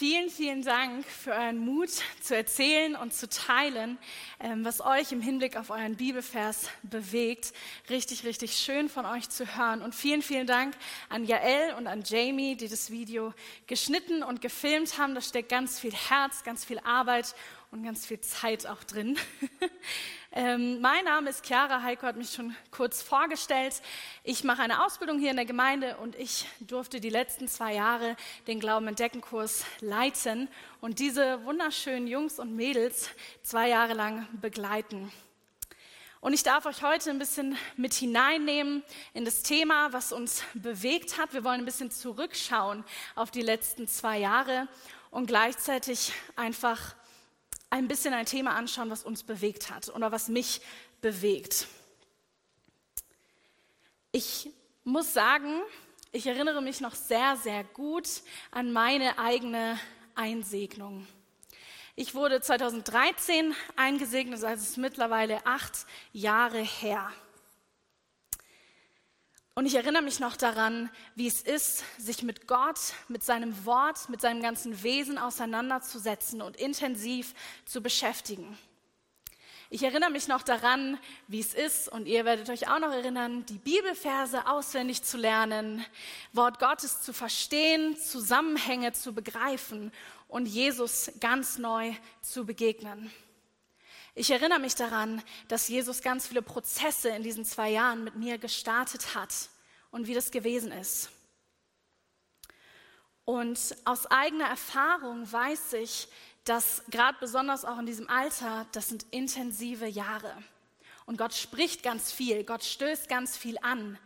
Vielen, vielen Dank für euren Mut zu erzählen und zu teilen, ähm, was euch im Hinblick auf euren Bibelvers bewegt. Richtig, richtig schön von euch zu hören. Und vielen, vielen Dank an Jael und an Jamie, die das Video geschnitten und gefilmt haben. Da steckt ganz viel Herz, ganz viel Arbeit und ganz viel Zeit auch drin. ähm, mein Name ist Chiara, Heiko hat mich schon kurz vorgestellt. Ich mache eine Ausbildung hier in der Gemeinde und ich durfte die letzten zwei Jahre den Glauben entdecken Kurs leiten und diese wunderschönen Jungs und Mädels zwei Jahre lang begleiten. Und ich darf euch heute ein bisschen mit hineinnehmen in das Thema, was uns bewegt hat. Wir wollen ein bisschen zurückschauen auf die letzten zwei Jahre und gleichzeitig einfach ein bisschen ein Thema anschauen, was uns bewegt hat oder was mich bewegt. Ich muss sagen, ich erinnere mich noch sehr, sehr gut an meine eigene Einsegnung. Ich wurde 2013 eingesegnet, also es ist mittlerweile acht Jahre her. Und ich erinnere mich noch daran, wie es ist, sich mit Gott, mit seinem Wort, mit seinem ganzen Wesen auseinanderzusetzen und intensiv zu beschäftigen. Ich erinnere mich noch daran, wie es ist, und ihr werdet euch auch noch erinnern, die Bibelverse auswendig zu lernen, Wort Gottes zu verstehen, Zusammenhänge zu begreifen und Jesus ganz neu zu begegnen. Ich erinnere mich daran, dass Jesus ganz viele Prozesse in diesen zwei Jahren mit mir gestartet hat und wie das gewesen ist. Und aus eigener Erfahrung weiß ich, dass gerade besonders auch in diesem Alter, das sind intensive Jahre. Und Gott spricht ganz viel, Gott stößt ganz viel an,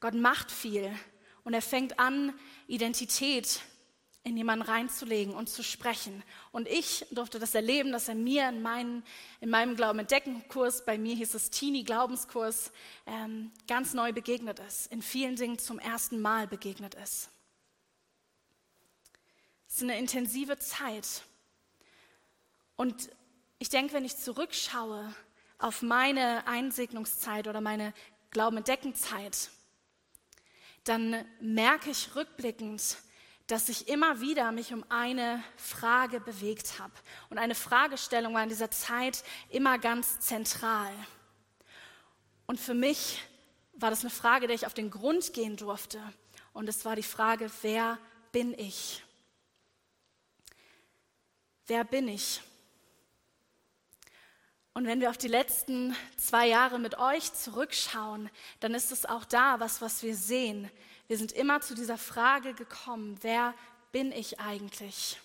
Gott macht viel und er fängt an, Identität in jemanden reinzulegen und zu sprechen. Und ich durfte das erleben, dass er mir in, meinen, in meinem Glauben entdecken Kurs, bei mir hieß es Teenie Glaubenskurs, ähm, ganz neu begegnet ist, in vielen Dingen zum ersten Mal begegnet ist. Es ist eine intensive Zeit. Und ich denke, wenn ich zurückschaue auf meine Einsegnungszeit oder meine Glauben-Entdecken-Zeit, dann merke ich rückblickend, dass ich immer wieder mich um eine Frage bewegt habe. Und eine Fragestellung war in dieser Zeit immer ganz zentral. Und für mich war das eine Frage, der ich auf den Grund gehen durfte. Und es war die Frage, wer bin ich? Wer bin ich? Und wenn wir auf die letzten zwei Jahre mit euch zurückschauen, dann ist es auch da was, was wir sehen. Wir sind immer zu dieser Frage gekommen, wer bin ich eigentlich?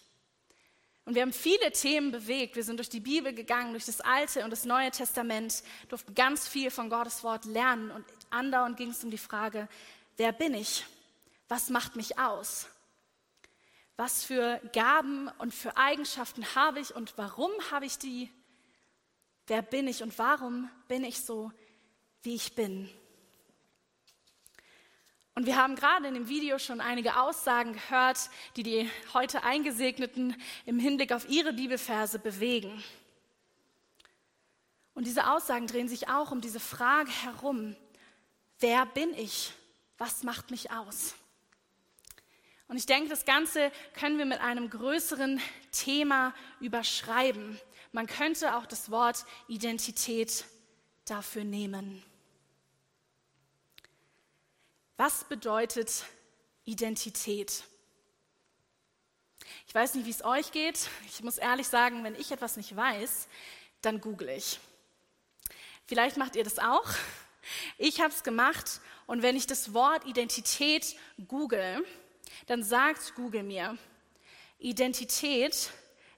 Und wir haben viele Themen bewegt. Wir sind durch die Bibel gegangen, durch das Alte und das Neue Testament, durften ganz viel von Gottes Wort lernen. Und andauernd ging es um die Frage, wer bin ich? Was macht mich aus? Was für Gaben und für Eigenschaften habe ich und warum habe ich die? Wer bin ich und warum bin ich so, wie ich bin? Und wir haben gerade in dem Video schon einige Aussagen gehört, die die heute Eingesegneten im Hinblick auf ihre Bibelverse bewegen. Und diese Aussagen drehen sich auch um diese Frage herum, wer bin ich? Was macht mich aus? Und ich denke, das Ganze können wir mit einem größeren Thema überschreiben. Man könnte auch das Wort Identität dafür nehmen. Was bedeutet Identität? Ich weiß nicht, wie es euch geht. Ich muss ehrlich sagen, wenn ich etwas nicht weiß, dann google ich. Vielleicht macht ihr das auch. Ich habe es gemacht und wenn ich das Wort Identität google, dann sagt Google mir, Identität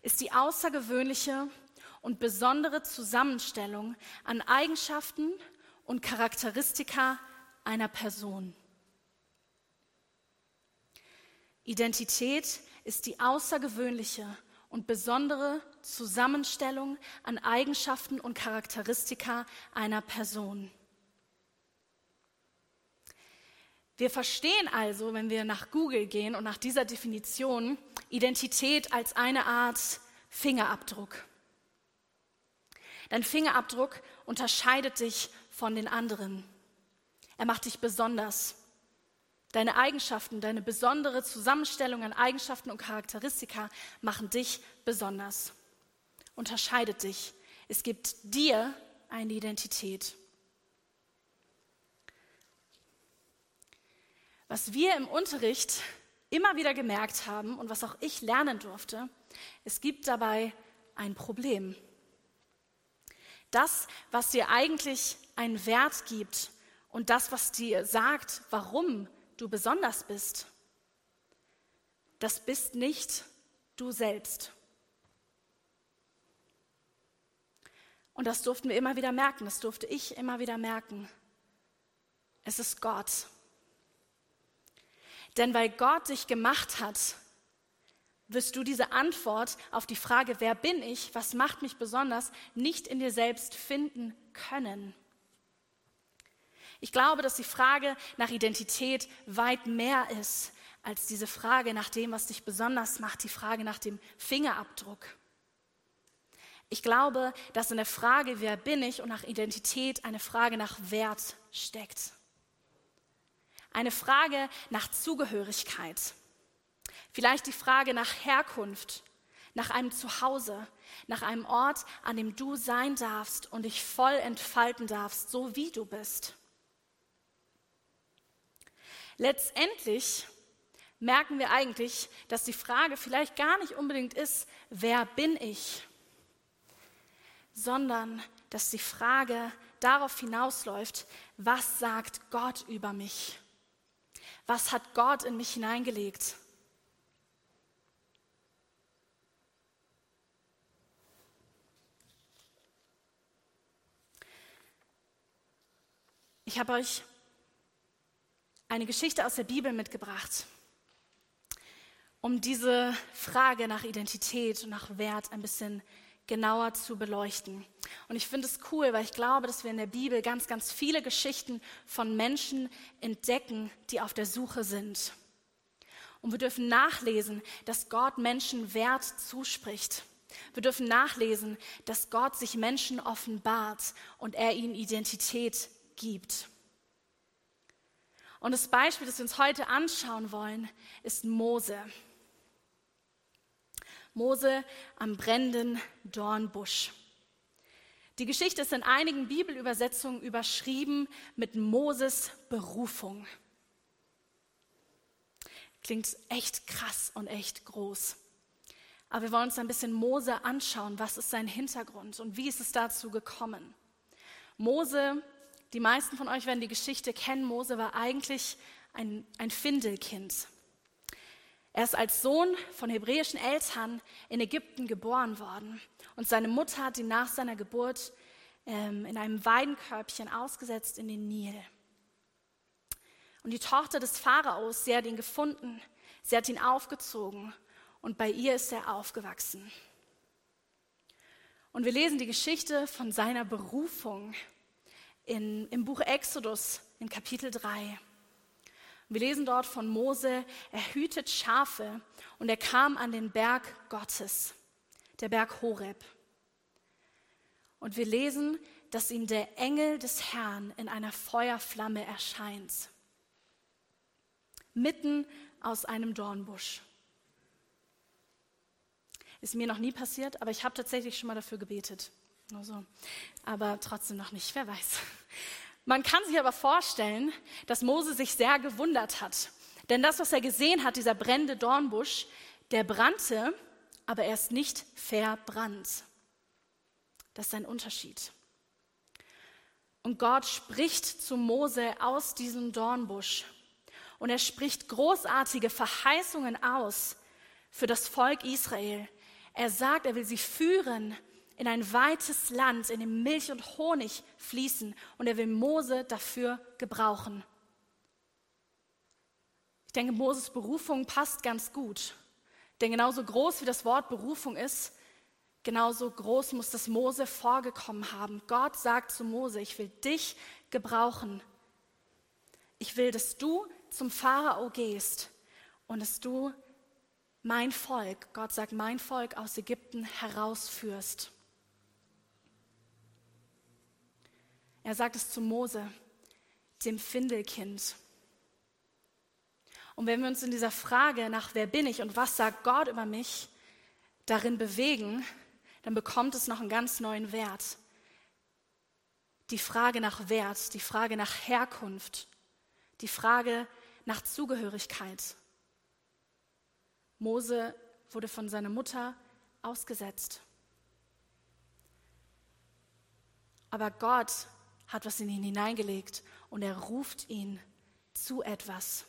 ist die außergewöhnliche und besondere Zusammenstellung an Eigenschaften und Charakteristika einer Person. Identität ist die außergewöhnliche und besondere Zusammenstellung an Eigenschaften und Charakteristika einer Person. Wir verstehen also, wenn wir nach Google gehen und nach dieser Definition, Identität als eine Art Fingerabdruck. Dein Fingerabdruck unterscheidet dich von den anderen. Er macht dich besonders. Deine Eigenschaften, deine besondere Zusammenstellung an Eigenschaften und Charakteristika machen dich besonders, unterscheidet dich. Es gibt dir eine Identität. Was wir im Unterricht immer wieder gemerkt haben und was auch ich lernen durfte, es gibt dabei ein Problem. Das, was dir eigentlich einen Wert gibt und das, was dir sagt, warum du besonders bist, das bist nicht du selbst. Und das durften wir immer wieder merken, das durfte ich immer wieder merken. Es ist Gott. Denn weil Gott dich gemacht hat, wirst du diese Antwort auf die Frage, wer bin ich, was macht mich besonders, nicht in dir selbst finden können. Ich glaube, dass die Frage nach Identität weit mehr ist als diese Frage nach dem, was dich besonders macht, die Frage nach dem Fingerabdruck. Ich glaube, dass in der Frage, wer bin ich und nach Identität eine Frage nach Wert steckt. Eine Frage nach Zugehörigkeit. Vielleicht die Frage nach Herkunft, nach einem Zuhause, nach einem Ort, an dem du sein darfst und dich voll entfalten darfst, so wie du bist. Letztendlich merken wir eigentlich, dass die Frage vielleicht gar nicht unbedingt ist, wer bin ich, sondern dass die Frage darauf hinausläuft, was sagt Gott über mich? Was hat Gott in mich hineingelegt? Ich habe euch eine Geschichte aus der Bibel mitgebracht, um diese Frage nach Identität und nach Wert ein bisschen genauer zu beleuchten. Und ich finde es cool, weil ich glaube, dass wir in der Bibel ganz, ganz viele Geschichten von Menschen entdecken, die auf der Suche sind. Und wir dürfen nachlesen, dass Gott Menschen Wert zuspricht. Wir dürfen nachlesen, dass Gott sich Menschen offenbart und er ihnen Identität gibt. Und das Beispiel, das wir uns heute anschauen wollen, ist Mose. Mose am brennenden Dornbusch. Die Geschichte ist in einigen Bibelübersetzungen überschrieben mit Moses Berufung. Klingt echt krass und echt groß. Aber wir wollen uns ein bisschen Mose anschauen. Was ist sein Hintergrund und wie ist es dazu gekommen? Mose die meisten von euch werden die Geschichte kennen. Mose war eigentlich ein, ein Findelkind. Er ist als Sohn von hebräischen Eltern in Ägypten geboren worden. Und seine Mutter hat ihn nach seiner Geburt ähm, in einem Weidenkörbchen ausgesetzt in den Nil. Und die Tochter des Pharaos, sie hat ihn gefunden, sie hat ihn aufgezogen und bei ihr ist er aufgewachsen. Und wir lesen die Geschichte von seiner Berufung in, im Buch Exodus in Kapitel 3. Wir lesen dort von Mose, er hütet Schafe und er kam an den Berg Gottes, der Berg Horeb. Und wir lesen, dass ihm der Engel des Herrn in einer Feuerflamme erscheint, mitten aus einem Dornbusch. Ist mir noch nie passiert, aber ich habe tatsächlich schon mal dafür gebetet. Nur so. Aber trotzdem noch nicht, wer weiß. Man kann sich aber vorstellen, dass Mose sich sehr gewundert hat. Denn das, was er gesehen hat, dieser brennende Dornbusch, der brannte, aber er ist nicht verbrannt. Das ist ein Unterschied. Und Gott spricht zu Mose aus diesem Dornbusch. Und er spricht großartige Verheißungen aus für das Volk Israel. Er sagt, er will sie führen in ein weites Land, in dem Milch und Honig fließen. Und er will Mose dafür gebrauchen. Ich denke, Moses Berufung passt ganz gut. Denn genauso groß wie das Wort Berufung ist, genauso groß muss das Mose vorgekommen haben. Gott sagt zu Mose, ich will dich gebrauchen. Ich will, dass du zum Pharao gehst und dass du mein Volk, Gott sagt, mein Volk aus Ägypten herausführst. Er sagt es zu Mose, dem Findelkind. Und wenn wir uns in dieser Frage nach wer bin ich und was sagt Gott über mich darin bewegen, dann bekommt es noch einen ganz neuen Wert. Die Frage nach Wert, die Frage nach Herkunft, die Frage nach Zugehörigkeit. Mose wurde von seiner Mutter ausgesetzt. Aber Gott hat was in ihn hineingelegt und er ruft ihn zu etwas.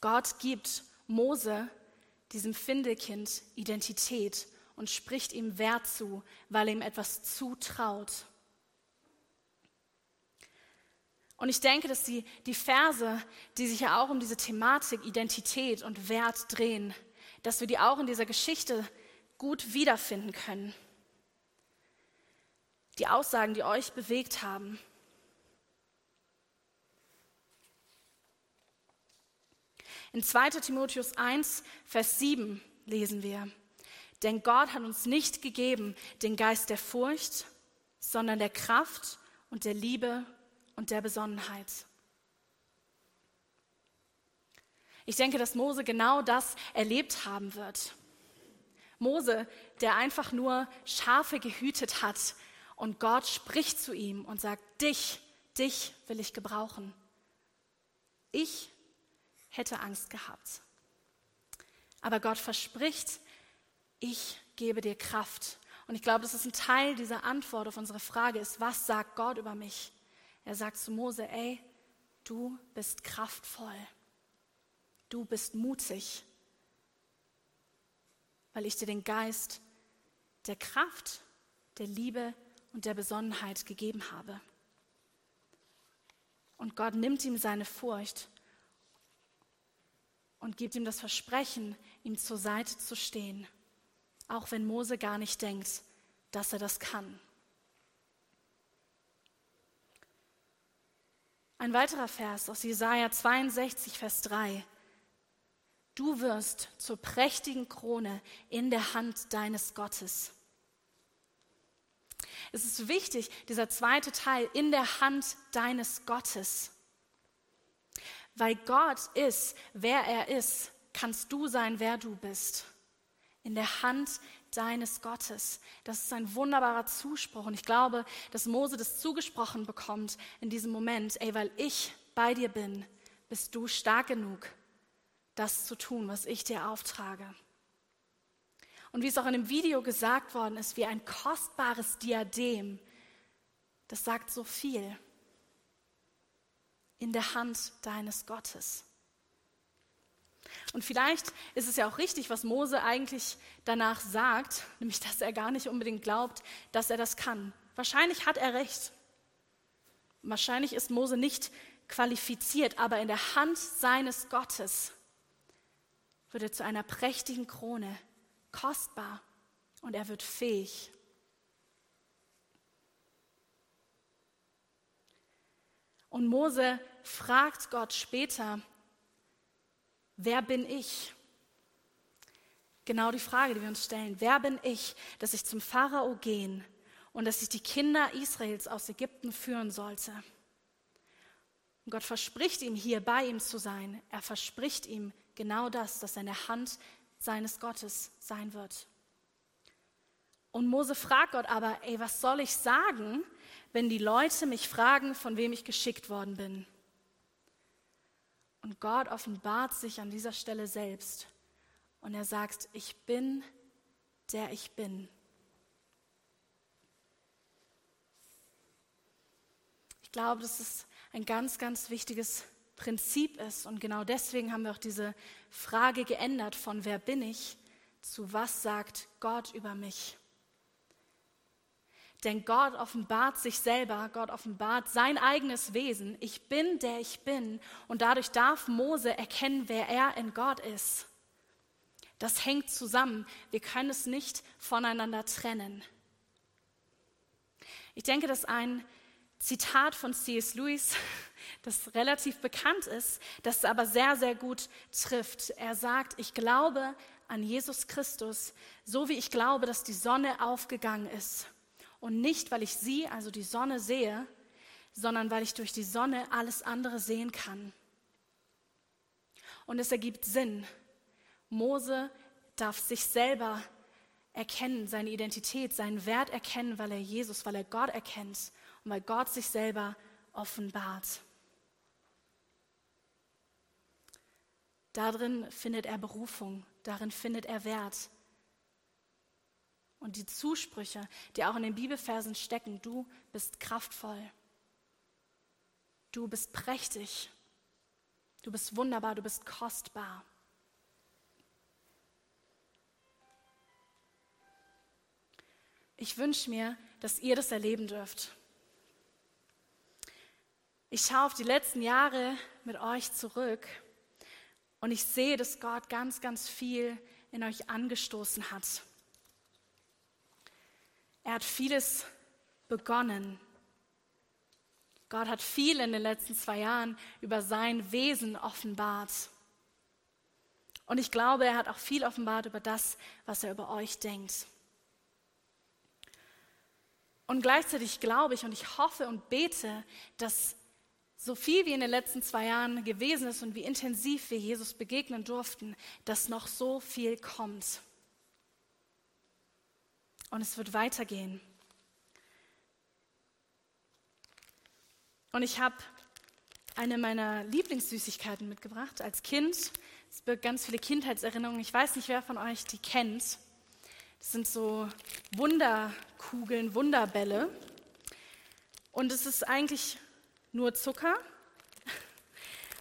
Gott gibt Mose, diesem Findekind, Identität und spricht ihm Wert zu, weil er ihm etwas zutraut. Und ich denke, dass die, die Verse, die sich ja auch um diese Thematik Identität und Wert drehen, dass wir die auch in dieser Geschichte gut wiederfinden können. Die Aussagen, die euch bewegt haben. In 2 Timotheus 1, Vers 7 lesen wir, denn Gott hat uns nicht gegeben den Geist der Furcht, sondern der Kraft und der Liebe und der Besonnenheit. Ich denke, dass Mose genau das erlebt haben wird. Mose, der einfach nur Schafe gehütet hat und Gott spricht zu ihm und sagt, dich, dich will ich gebrauchen. Ich hätte Angst gehabt. Aber Gott verspricht, ich gebe dir Kraft. Und ich glaube, das ist ein Teil dieser Antwort auf unsere Frage ist, was sagt Gott über mich? Er sagt zu Mose, ey, du bist kraftvoll. Du bist mutig, weil ich dir den Geist der Kraft, der Liebe und der Besonnenheit gegeben habe. Und Gott nimmt ihm seine Furcht und gibt ihm das Versprechen, ihm zur Seite zu stehen, auch wenn Mose gar nicht denkt, dass er das kann. Ein weiterer Vers aus Jesaja 62, Vers 3. Du wirst zur prächtigen Krone in der Hand deines Gottes. Es ist wichtig, dieser zweite Teil, in der Hand deines Gottes. Weil Gott ist, wer er ist, kannst du sein, wer du bist. In der Hand deines Gottes. Das ist ein wunderbarer Zuspruch. Und ich glaube, dass Mose das zugesprochen bekommt in diesem Moment. Ey, weil ich bei dir bin, bist du stark genug, das zu tun, was ich dir auftrage. Und wie es auch in dem Video gesagt worden ist, wie ein kostbares Diadem, das sagt so viel in der Hand deines Gottes. Und vielleicht ist es ja auch richtig, was Mose eigentlich danach sagt, nämlich dass er gar nicht unbedingt glaubt, dass er das kann. Wahrscheinlich hat er recht. Wahrscheinlich ist Mose nicht qualifiziert, aber in der Hand seines Gottes wird er zu einer prächtigen Krone, kostbar und er wird fähig. Und Mose fragt Gott später, wer bin ich? Genau die Frage, die wir uns stellen. Wer bin ich, dass ich zum Pharao gehen und dass ich die Kinder Israels aus Ägypten führen sollte? Und Gott verspricht ihm, hier bei ihm zu sein. Er verspricht ihm genau das, dass in der Hand seines Gottes sein wird. Und Mose fragt Gott aber, ey, was soll ich sagen, wenn die Leute mich fragen, von wem ich geschickt worden bin. Und Gott offenbart sich an dieser Stelle selbst und er sagt, ich bin, der ich bin. Ich glaube, dass es ein ganz, ganz wichtiges Prinzip ist und genau deswegen haben wir auch diese Frage geändert von wer bin ich zu was sagt Gott über mich. Denn Gott offenbart sich selber, Gott offenbart sein eigenes Wesen. Ich bin, der ich bin. Und dadurch darf Mose erkennen, wer er in Gott ist. Das hängt zusammen. Wir können es nicht voneinander trennen. Ich denke, dass ein Zitat von C.S. Lewis, das relativ bekannt ist, das aber sehr, sehr gut trifft. Er sagt, ich glaube an Jesus Christus, so wie ich glaube, dass die Sonne aufgegangen ist und nicht, weil ich sie, also die Sonne, sehe, sondern weil ich durch die Sonne alles andere sehen kann. Und es ergibt Sinn. Mose darf sich selber erkennen, seine Identität, seinen Wert erkennen, weil er Jesus, weil er Gott erkennt und weil Gott sich selber offenbart. Darin findet er Berufung, darin findet er Wert. Und die Zusprüche, die auch in den Bibelversen stecken, du bist kraftvoll, du bist prächtig, du bist wunderbar, du bist kostbar. Ich wünsche mir, dass ihr das erleben dürft. Ich schaue auf die letzten Jahre mit euch zurück und ich sehe, dass Gott ganz, ganz viel in euch angestoßen hat. Er hat vieles begonnen. Gott hat viel in den letzten zwei Jahren über sein Wesen offenbart. Und ich glaube, er hat auch viel offenbart über das, was er über euch denkt. Und gleichzeitig glaube ich und ich hoffe und bete, dass so viel wie in den letzten zwei Jahren gewesen ist und wie intensiv wir Jesus begegnen durften, dass noch so viel kommt. Und es wird weitergehen. Und ich habe eine meiner Lieblingssüßigkeiten mitgebracht als Kind. Es birgt ganz viele Kindheitserinnerungen. Ich weiß nicht, wer von euch die kennt. Das sind so Wunderkugeln, Wunderbälle. Und es ist eigentlich nur Zucker,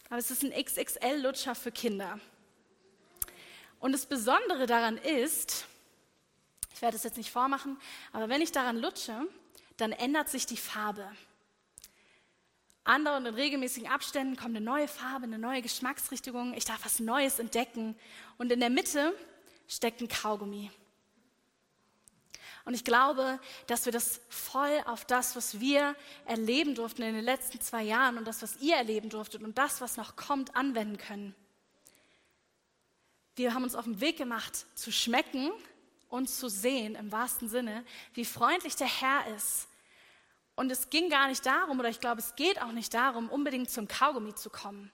aber es ist ein XXL-Lutscher für Kinder. Und das Besondere daran ist, ich werde es jetzt nicht vormachen, aber wenn ich daran lutsche, dann ändert sich die Farbe. Andauernd in regelmäßigen Abständen kommt eine neue Farbe, eine neue Geschmacksrichtung. Ich darf was Neues entdecken. Und in der Mitte steckt ein Kaugummi. Und ich glaube, dass wir das voll auf das, was wir erleben durften in den letzten zwei Jahren und das, was ihr erleben durftet und das, was noch kommt, anwenden können. Wir haben uns auf den Weg gemacht, zu schmecken und zu sehen, im wahrsten Sinne, wie freundlich der Herr ist. Und es ging gar nicht darum, oder ich glaube, es geht auch nicht darum, unbedingt zum Kaugummi zu kommen,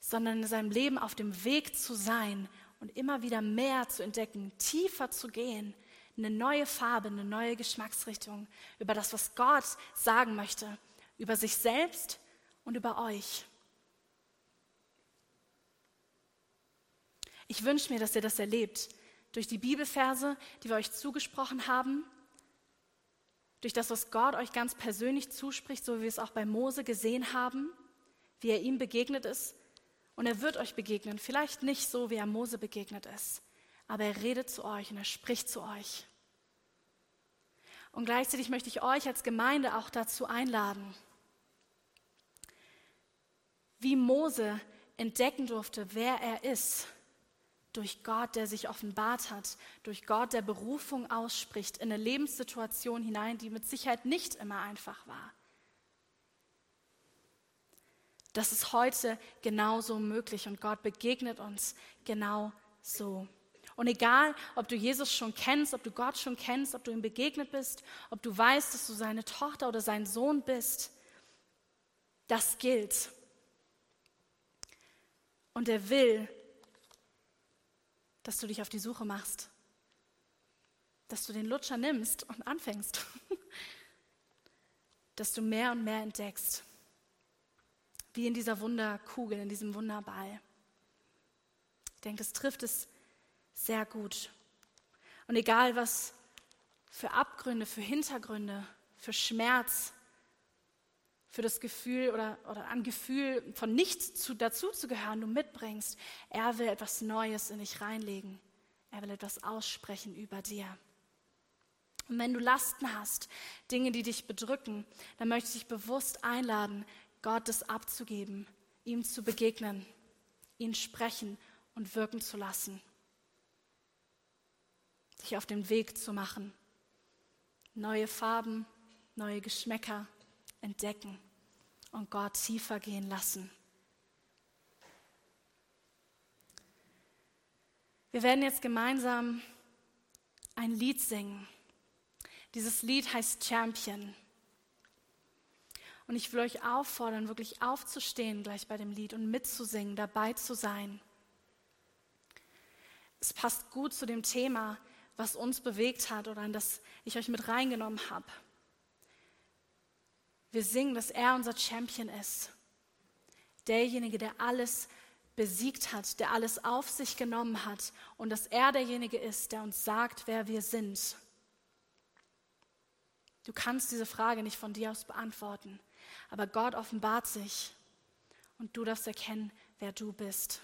sondern in seinem Leben auf dem Weg zu sein und immer wieder mehr zu entdecken, tiefer zu gehen eine neue Farbe, eine neue Geschmacksrichtung über das, was Gott sagen möchte, über sich selbst und über euch. Ich wünsche mir, dass ihr das erlebt, durch die Bibelverse, die wir euch zugesprochen haben, durch das, was Gott euch ganz persönlich zuspricht, so wie wir es auch bei Mose gesehen haben, wie er ihm begegnet ist. Und er wird euch begegnen, vielleicht nicht so, wie er Mose begegnet ist, aber er redet zu euch und er spricht zu euch. Und gleichzeitig möchte ich euch als Gemeinde auch dazu einladen, wie Mose entdecken durfte, wer er ist, durch Gott, der sich offenbart hat, durch Gott, der Berufung ausspricht, in eine Lebenssituation hinein, die mit Sicherheit nicht immer einfach war. Das ist heute genauso möglich und Gott begegnet uns genau so. Und egal, ob du Jesus schon kennst, ob du Gott schon kennst, ob du ihm begegnet bist, ob du weißt, dass du seine Tochter oder sein Sohn bist, das gilt. Und er will, dass du dich auf die Suche machst, dass du den Lutscher nimmst und anfängst, dass du mehr und mehr entdeckst, wie in dieser Wunderkugel, in diesem Wunderball. Ich denke, das trifft es sehr gut. Und egal was für Abgründe, für Hintergründe, für Schmerz, für das Gefühl oder, oder ein Gefühl von nichts zu, dazu zu gehören, du mitbringst, er will etwas Neues in dich reinlegen. Er will etwas aussprechen über dir. Und wenn du Lasten hast, Dinge, die dich bedrücken, dann möchte ich dich bewusst einladen, Gott das abzugeben, ihm zu begegnen, ihn sprechen und wirken zu lassen sich auf den Weg zu machen, neue Farben, neue Geschmäcker entdecken und Gott tiefer gehen lassen. Wir werden jetzt gemeinsam ein Lied singen. Dieses Lied heißt Champion. Und ich will euch auffordern, wirklich aufzustehen gleich bei dem Lied und mitzusingen, dabei zu sein. Es passt gut zu dem Thema, was uns bewegt hat oder in das ich euch mit reingenommen habe. Wir singen, dass er unser Champion ist. Derjenige, der alles besiegt hat, der alles auf sich genommen hat und dass er derjenige ist, der uns sagt, wer wir sind. Du kannst diese Frage nicht von dir aus beantworten. Aber Gott offenbart sich und du darfst erkennen, wer du bist.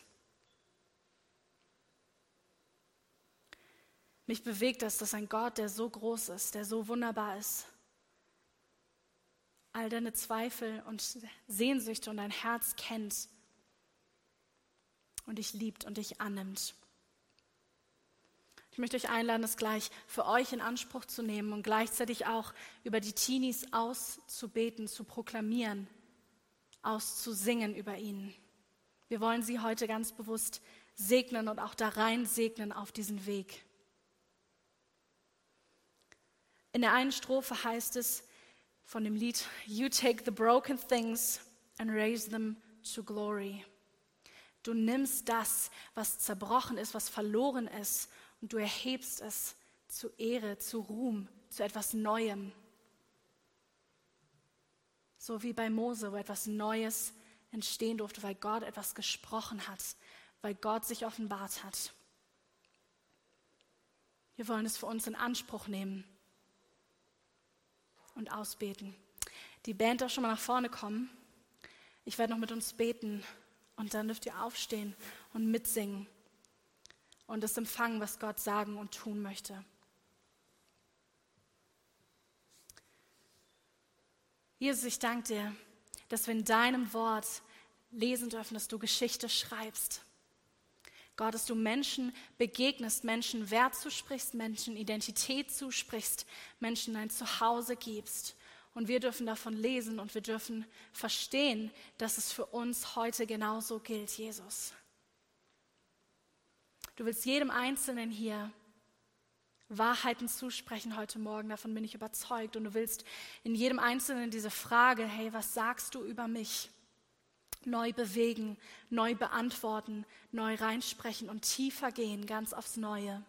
Mich bewegt es, dass ein Gott, der so groß ist, der so wunderbar ist, all deine Zweifel und Sehnsüchte und dein Herz kennt und dich liebt und dich annimmt. Ich möchte euch einladen, das gleich für euch in Anspruch zu nehmen und gleichzeitig auch über die Teenies auszubeten, zu proklamieren, auszusingen über ihn. Wir wollen sie heute ganz bewusst segnen und auch da rein segnen auf diesen Weg. In der einen Strophe heißt es von dem Lied, You take the broken things and raise them to glory. Du nimmst das, was zerbrochen ist, was verloren ist und du erhebst es zu Ehre, zu Ruhm, zu etwas Neuem. So wie bei Mose, wo etwas Neues entstehen durfte, weil Gott etwas gesprochen hat, weil Gott sich offenbart hat. Wir wollen es für uns in Anspruch nehmen und ausbeten. Die Band darf schon mal nach vorne kommen. Ich werde noch mit uns beten und dann dürft ihr aufstehen und mitsingen und das empfangen, was Gott sagen und tun möchte. Jesus, ich danke dir, dass wir in deinem Wort lesen dürfen, dass du Geschichte schreibst. Gott, dass du Menschen begegnest, Menschen Wert zusprichst, Menschen Identität zusprichst, Menschen ein Zuhause gibst. Und wir dürfen davon lesen und wir dürfen verstehen, dass es für uns heute genauso gilt, Jesus. Du willst jedem Einzelnen hier Wahrheiten zusprechen heute Morgen, davon bin ich überzeugt. Und du willst in jedem Einzelnen diese Frage, hey, was sagst du über mich? Neu bewegen, neu beantworten, neu reinsprechen und tiefer gehen, ganz aufs Neue.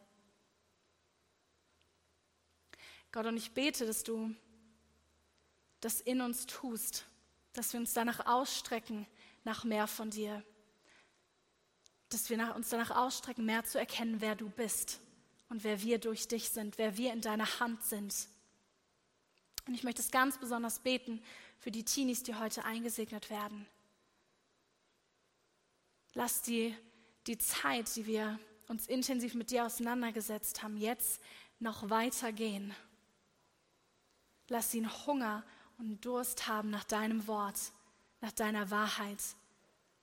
Gott, und ich bete, dass du das in uns tust, dass wir uns danach ausstrecken nach mehr von dir dass wir uns danach ausstrecken, mehr zu erkennen, wer du bist und wer wir durch dich sind, wer wir in deiner Hand sind. Und ich möchte es ganz besonders beten für die Teenies, die heute eingesegnet werden. Lass die, die Zeit, die wir uns intensiv mit dir auseinandergesetzt haben, jetzt noch weitergehen. Lass einen Hunger und Durst haben nach deinem Wort, nach deiner Wahrheit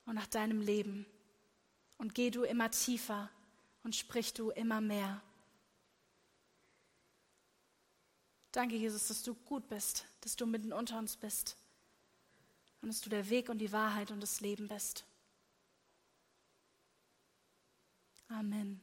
und nach deinem Leben. Und geh du immer tiefer und sprich du immer mehr. Danke, Jesus, dass du gut bist, dass du mitten unter uns bist und dass du der Weg und die Wahrheit und das Leben bist. Amen.